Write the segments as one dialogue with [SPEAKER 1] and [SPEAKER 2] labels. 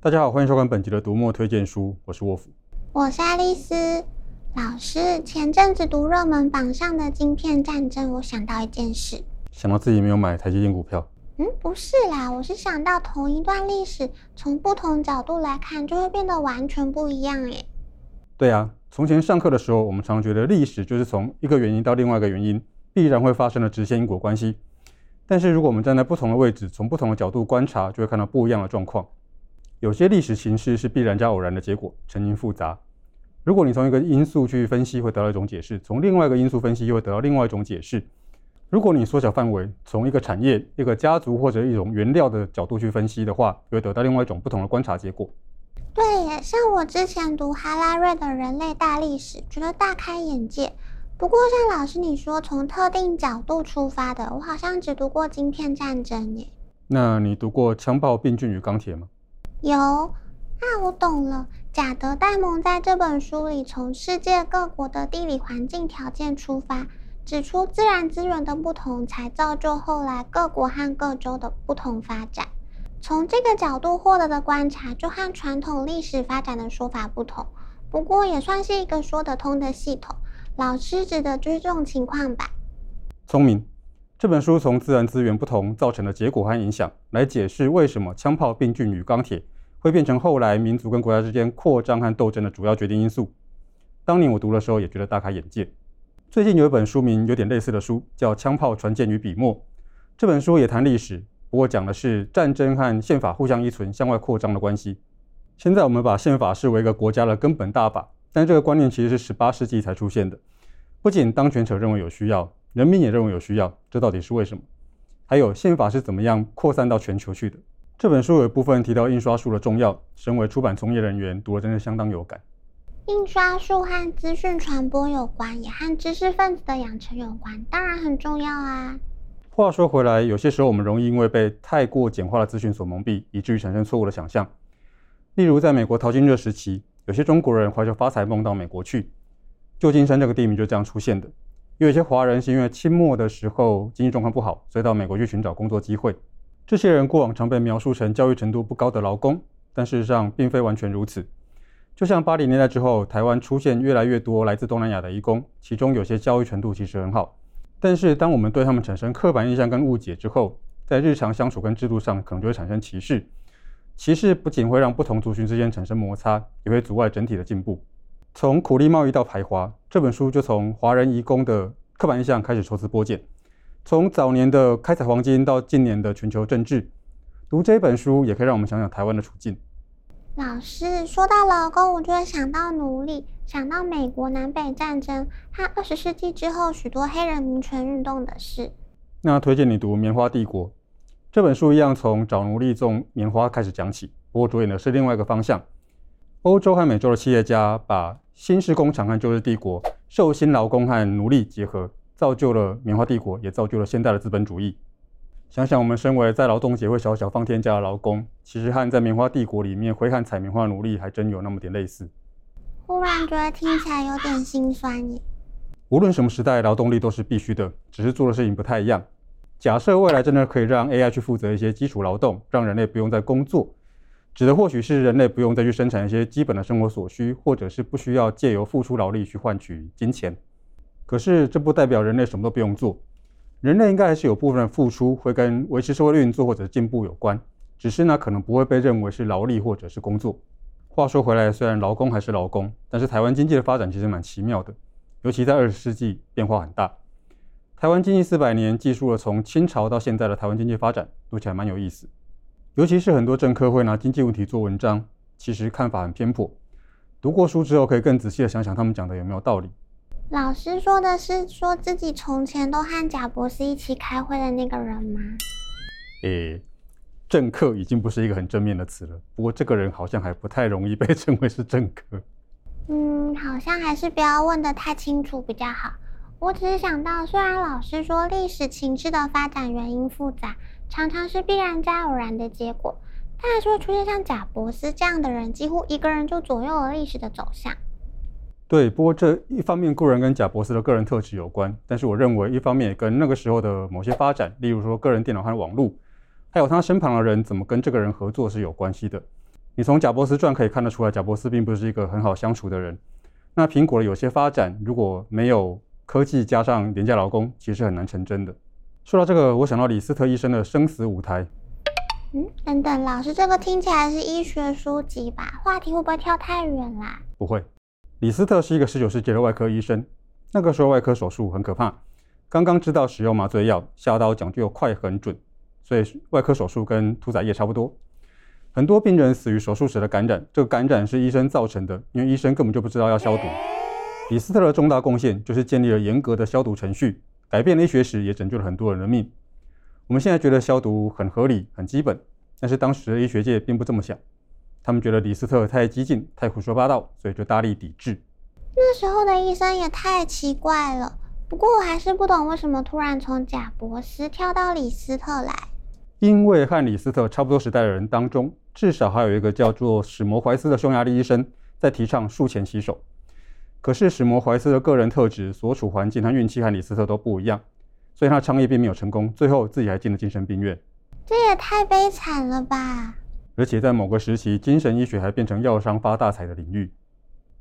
[SPEAKER 1] 大家好，欢迎收看本集的读墨推荐书，我是沃夫，
[SPEAKER 2] 我是爱丽丝老师。前阵子读热门榜上的晶片战争，我想到一件事，
[SPEAKER 1] 想到自己没有买台积电股票。
[SPEAKER 2] 嗯，不是啦，我是想到同一段历史，从不同角度来看，就会变得完全不一样耶。
[SPEAKER 1] 对啊，从前上课的时候，我们常觉得历史就是从一个原因到另外一个原因必然会发生的直线因果关系。但是如果我们站在不同的位置，从不同的角度观察，就会看到不一样的状况。有些历史形式是必然加偶然的结果，成因复杂。如果你从一个因素去分析，会得到一种解释；从另外一个因素分析，又会得到另外一种解释。如果你缩小范围，从一个产业、一个家族或者一种原料的角度去分析的话，又会得到另外一种不同的观察结果。
[SPEAKER 2] 对耶，像我之前读哈拉瑞的《人类大历史》，觉得大开眼界。不过，像老师你说从特定角度出发的，我好像只读过《晶片战争》耶。
[SPEAKER 1] 那你读过《枪炮、病菌与钢铁》吗？
[SPEAKER 2] 有啊，我懂了。贾德·戴蒙在这本书里，从世界各国的地理环境条件出发，指出自然资源的不同，才造就后来各国和各州的不同发展。从这个角度获得的观察，就和传统历史发展的说法不同。不过，也算是一个说得通的系统。老师指的就是这种情况吧？
[SPEAKER 1] 聪明。这本书从自然资源不同造成的结果和影响，来解释为什么枪炮、病菌与钢铁会变成后来民族跟国家之间扩张和斗争的主要决定因素。当年我读的时候也觉得大开眼界。最近有一本书名有点类似的书，叫《枪炮、船舰与笔墨》。这本书也谈历史，不过讲的是战争和宪法互相依存、向外扩张的关系。现在我们把宪法视为一个国家的根本大法，但这个观念其实是十八世纪才出现的。不仅当权者认为有需要。人民也认为有需要，这到底是为什么？还有宪法是怎么样扩散到全球去的？这本书有一部分提到印刷术的重要，身为出版从业人员，读了真的相当有感。
[SPEAKER 2] 印刷术和资讯传播有关，也和知识分子的养成有关，当然很重要啊。
[SPEAKER 1] 话说回来，有些时候我们容易因为被太过简化的资讯所蒙蔽，以至于产生错误的想象。例如，在美国淘金热时期，有些中国人怀着发财梦到美国去，旧金山这个地名就这样出现的。有一些华人是因为清末的时候经济状况不好，所以到美国去寻找工作机会。这些人过往常被描述成教育程度不高的劳工，但事实上并非完全如此。就像八零年代之后，台湾出现越来越多来自东南亚的移工，其中有些教育程度其实很好。但是当我们对他们产生刻板印象跟误解之后，在日常相处跟制度上可能就会产生歧视。歧视不仅会让不同族群之间产生摩擦，也会阻碍整体的进步。从苦力贸易到排华，这本书就从华人移工的刻板印象开始抽丝剥茧。从早年的开采黄金到近年的全球政治，读这本书也可以让我们想想台湾的处境。
[SPEAKER 2] 老师说到劳工，我就会想到奴隶，想到美国南北战争和二十世纪之后许多黑人民权运动的事。
[SPEAKER 1] 那推荐你读《棉花帝国》这本书，一样从找奴隶种棉花开始讲起，不过着眼的是另外一个方向。欧洲和美洲的企业家把新式工厂和旧式帝国、受新劳工和奴隶结合，造就了棉花帝国，也造就了现代的资本主义。想想我们身为在劳动节会小小放天假的劳工，其实和在棉花帝国里面挥汗采棉花的奴隶还真有那么点类似。
[SPEAKER 2] 忽然觉得听起来有点心酸耶。
[SPEAKER 1] 无论什么时代，劳动力都是必须的，只是做的事情不太一样。假设未来真的可以让 AI 去负责一些基础劳动，让人类不用再工作。指的或许是人类不用再去生产一些基本的生活所需，或者是不需要借由付出劳力去换取金钱。可是这不代表人类什么都不用做，人类应该还是有部分的付出会跟维持社会运作或者进步有关，只是呢可能不会被认为是劳力或者是工作。话说回来，虽然劳工还是劳工，但是台湾经济的发展其实蛮奇妙的，尤其在二十世纪变化很大。台湾经济四百年记述了从清朝到现在的台湾经济发展，读起来蛮有意思。尤其是很多政客会拿经济问题做文章，其实看法很偏颇。读过书之后，可以更仔细的想想他们讲的有没有道理。
[SPEAKER 2] 老师说的是说自己从前都和贾博士一起开会的那个人吗？
[SPEAKER 1] 诶，政客已经不是一个很正面的词了。不过这个人好像还不太容易被称为是政客。
[SPEAKER 2] 嗯，好像还是不要问得太清楚比较好。我只是想到，虽然老师说历史情势的发展原因复杂。常常是必然加偶然的结果，但还是会出现像贾伯斯这样的人，几乎一个人就左右了历史的走向。
[SPEAKER 1] 对，不过这一方面固然跟贾伯斯的个人特质有关，但是我认为一方面也跟那个时候的某些发展，例如说个人电脑和网络，还有他身旁的人怎么跟这个人合作是有关系的。你从贾伯斯传可以看得出来，贾伯斯并不是一个很好相处的人。那苹果的有些发展，如果没有科技加上廉价劳工，其实很难成真的。说到这个，我想到李斯特医生的生死舞台。
[SPEAKER 2] 嗯，等等，老师，这个听起来是医学书籍吧？话题会不会跳太远啦？
[SPEAKER 1] 不会，李斯特是一个十九世纪的外科医生。那个时候外科手术很可怕，刚刚知道使用麻醉药，下刀讲究快很准，所以外科手术跟屠宰业差不多。很多病人死于手术时的感染，这个感染是医生造成的，因为医生根本就不知道要消毒。李斯特的重大贡献就是建立了严格的消毒程序，改变了医学史，也拯救了很多人的命。我们现在觉得消毒很合理、很基本，但是当时的医学界并不这么想。他们觉得李斯特太激进、太胡说八道，所以就大力抵制。
[SPEAKER 2] 那时候的医生也太奇怪了。不过我还是不懂为什么突然从贾伯斯跳到李斯特来。
[SPEAKER 1] 因为和李斯特差不多时代的人当中，至少还有一个叫做史摩怀斯的匈牙利医生在提倡术前洗手。可是史摩怀斯的个人特质、所处环境和运气和李斯特都不一样。所以他的倡议并没有成功，最后自己还进了精神病院。
[SPEAKER 2] 这也太悲惨了吧！
[SPEAKER 1] 而且在某个时期，精神医学还变成药商发大财的领域。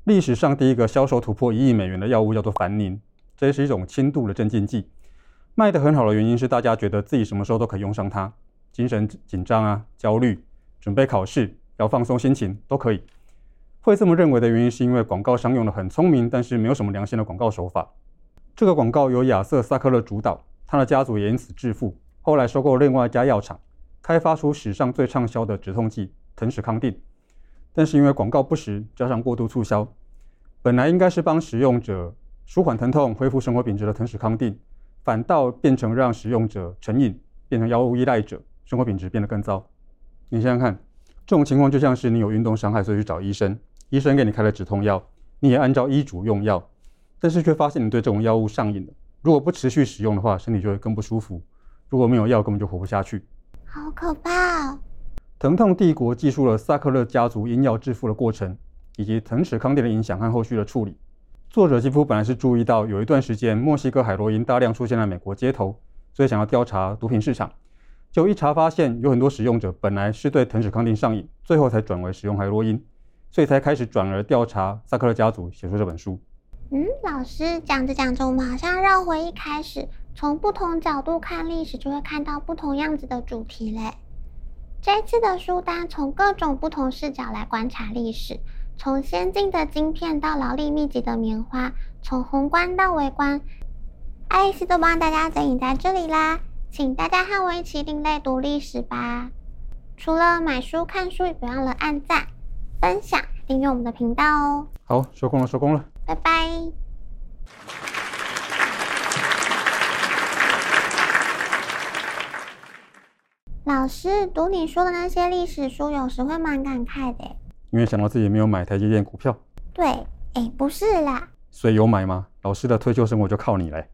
[SPEAKER 1] 历史上第一个销售突破一亿美元的药物叫做凡宁，这是一种轻度的镇静剂，卖得很好的原因是大家觉得自己什么时候都可以用上它，精神紧张啊、焦虑、准备考试、要放松心情都可以。会这么认为的原因是因为广告商用了很聪明但是没有什么良心的广告手法。这个广告由亚瑟·萨克勒主导，他的家族也因此致富。后来收购另外一家药厂，开发出史上最畅销的止痛剂腾史康定。但是因为广告不实，加上过度促销，本来应该是帮使用者舒缓疼痛、恢复生活品质的腾史康定，反倒变成让使用者成瘾，变成药物依赖者，生活品质变得更糟。你想想看，这种情况就像是你有运动伤害，所以去找医生，医生给你开了止痛药，你也按照医嘱用药。但是却发现你对这种药物上瘾了。如果不持续使用的话，身体就会更不舒服。如果没有药，根本就活不下去。
[SPEAKER 2] 好可怕哦！
[SPEAKER 1] 疼痛帝国记述了萨克勒家族因药致富的过程，以及腾史康定的影响和后续的处理。作者几乎本来是注意到有一段时间墨西哥海洛因大量出现在美国街头，所以想要调查毒品市场。就一查发现，有很多使用者本来是对腾史康定上瘾，最后才转为使用海洛因，所以才开始转而调查萨克勒家族，写出这本书。
[SPEAKER 2] 嗯，老师讲着讲着，我们好像绕回一开始，从不同角度看历史，就会看到不同样子的主题嘞。这次的书单从各种不同视角来观察历史，从先进的晶片到劳力密集的棉花，从宏观到微观，爱丽丝都帮大家整理在这里啦，请大家和我一起另类读历史吧。除了买书看书，也别忘了按赞、分享、订阅我们的频道哦。
[SPEAKER 1] 好，收工了，收工了。
[SPEAKER 2] 拜拜。老师，读你说的那些历史书，有时会蛮感慨的。
[SPEAKER 1] 因为想到自己没有买台积电股票。
[SPEAKER 2] 对，哎，不是啦。
[SPEAKER 1] 所以有买吗？老师的退休生活就靠你嘞。